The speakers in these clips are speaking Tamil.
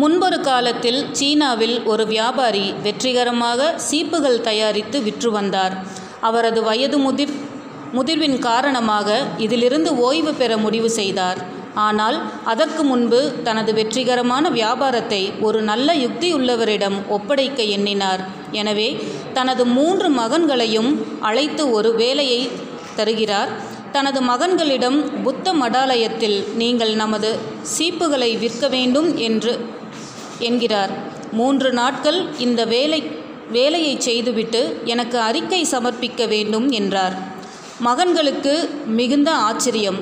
முன்பொரு காலத்தில் சீனாவில் ஒரு வியாபாரி வெற்றிகரமாக சீப்புகள் தயாரித்து விற்று வந்தார். அவரது வயது முதிர் முதிர்வின் காரணமாக இதிலிருந்து ஓய்வு பெற முடிவு செய்தார். ஆனால் அதற்கு முன்பு தனது வெற்றிகரமான வியாபாரத்தை ஒரு நல்ல யுக்தியுள்ளவரிடம் ஒப்படைக்க எண்ணினார். எனவே தனது மூன்று மகன்களையும் அழைத்து ஒரு வேலையை தருகிறார். தனது மகன்களிடம் புத்த மடாலயத்தில் நீங்கள் நமது சீப்புகளை விற்க வேண்டும் என்று என்கிறார். மூன்று நாட்கள் இந்த வேலை வேலையை செய்துவிட்டு எனக்கு அறிக்கை சமர்ப்பிக்க வேண்டும் என்றார். மகன்களுக்கு மிகுந்த ஆச்சரியம்.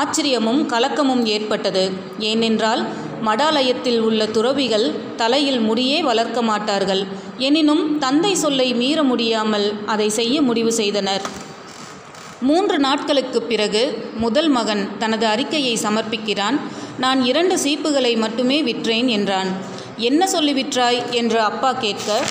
ஆச்சரியமும் கலக்கமும் ஏற்பட்டது. ஏனென்றால் மடாலயத்தில் உள்ள துறவிகள் தலையில் முடியே வளர்க்க மாட்டார்கள். எனினும் தந்தை சொல்லை மீற முடியாமல் அதை செய்ய முடிவு செய்தனர். மூன்று நாட்களுக்கு பிறகு முதல் மகன் தனது அறிக்கையை சமர்ப்பிக்கிறான். நான் இரண்டு சீப்புகளை மட்டுமே விற்றேன் என்றான். என்ன சொல்லி விற்றாய்? என்று அப்பா கேட்க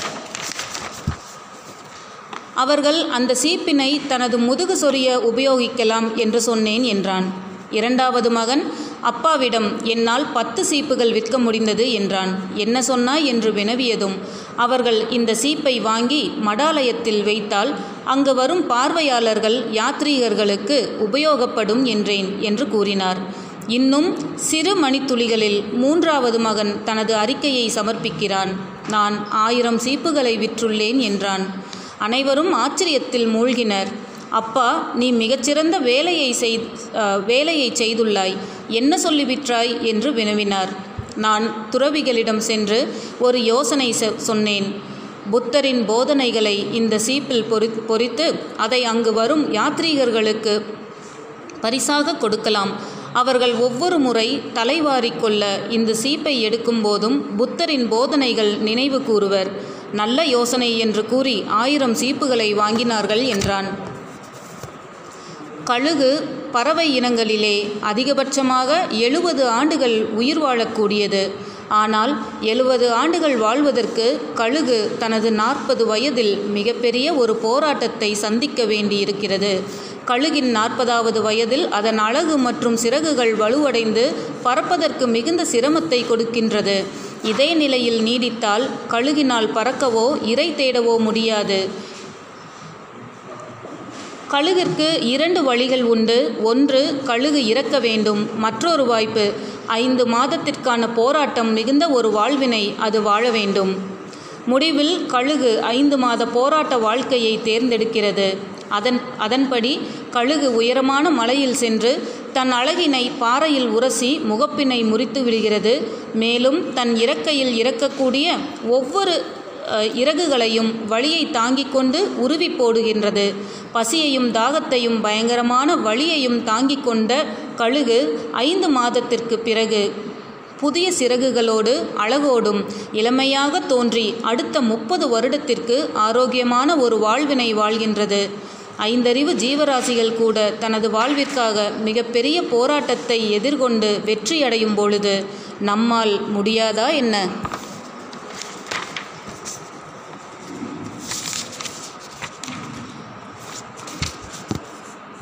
அவர்கள் அந்த சீப்பினை தனது முதுகு சொரிய உபயோகிக்கலாம் என்று சொன்னேன் என்றான். இரண்டாவது மகன் அப்பாவிடம் என்னால் பத்து சீப்புகள் விற்க முடிந்தது என்றான். என்ன சொன்னாய்? என்று வினவியதும் அவர்கள் இந்த சீப்பை வாங்கி மடாலயத்தில் வைத்தால் அங்கு வரும் பார்வையாளர்கள் யாத்ரீகர்களுக்கு உபயோகப்படும் என்றேன் என்று கூறினார். இன்னும் சிறு மணித்துளிகளில் மூன்றாவது மகன் தனது அறிக்கையை சமர்ப்பிக்கிறான். நான் ஆயிரம் சீப்புகளை விற்றுள்ளேன் என்றான். அனைவரும் ஆச்சரியத்தில் மூழ்கினர். அப்பா நீ மிகச்சிறந்த வேலையை செய் வேலையை செய்துள்ளாய். என்ன சொல்லி விற்றாய் என்று வினவினார். நான் துறவிகளிடம் சென்று ஒரு யோசனை சொன்னேன். புத்தரின் போதனைகளை இந்த சீப்பில் பொறி பொறித்து அதை அங்கு வரும் யாத்ரீகர்களுக்கு பரிசாக கொடுக்கலாம். அவர்கள் ஒவ்வொரு முறை தலைவாரிக்கொள்ள இந்த சீப்பை எடுக்கும் போதும் புத்தரின் போதனைகள் நினைவு கூறுவர். நல்ல யோசனை என்று கூறி ஆயிரம் சீப்புகளை வாங்கினார்கள் என்றான். கழுகு பறவை இனங்களிலே அதிகபட்சமாக எழுபது ஆண்டுகள் உயிர் வாழக்கூடியது. ஆனால் எழுபது ஆண்டுகள் வாழ்வதற்கு கழுகு தனது நாற்பது வயதில் மிகப்பெரிய ஒரு போராட்டத்தை சந்திக்க வேண்டியிருக்கிறது. கழுகின் நாற்பதாவது வயதில் அதன் அழகு மற்றும் சிறகுகள் வலுவடைந்து பறப்பதற்கு மிகுந்த சிரமத்தை கொடுக்கின்றது. இதே நிலையில் நீடித்தால் கழுகினால் பறக்கவோ இறை தேடவோ முடியாது. கழுகிற்கு இரண்டு வழிகள் உண்டு. ஒன்று கழுகு இறக்க வேண்டும். மற்றொரு வாய்ப்பு ஐந்து மாதத்திற்கான போராட்டம் மிகுந்த ஒரு வாழ்வினை அது வாழ வேண்டும். முடிவில் கழுகு ஐந்து மாத போராட்ட வாழ்க்கையை தேர்ந்தெடுக்கிறது. அதன் அதன்படி கழுகு உயரமான மலையில் சென்று தன் அழகினை பாறையில் உரசி முகப்பினை முறித்து விடுகிறது. மேலும் தன் இறக்கையில் இறக்கக்கூடிய ஒவ்வொரு இறகுகளையும் வழியை தாங்கிக் கொண்டு உருவி போடுகின்றது. பசியையும் தாகத்தையும் பயங்கரமான வழியையும் தாங்கிக் கொண்ட கழுகு ஐந்து மாதத்திற்கு பிறகு புதிய சிறகுகளோடு அழகோடும். இளமையாக தோன்றி அடுத்த முப்பது வருடத்திற்கு ஆரோக்கியமான ஒரு வாழ்வினை வாழ்கின்றது. ஐந்தறிவு ஜீவராசிகள் கூட தனது வாழ்விற்காக மிகப்பெரிய போராட்டத்தை எதிர்கொண்டு வெற்றியடையும் பொழுது நம்மால் முடியாதா என்ன?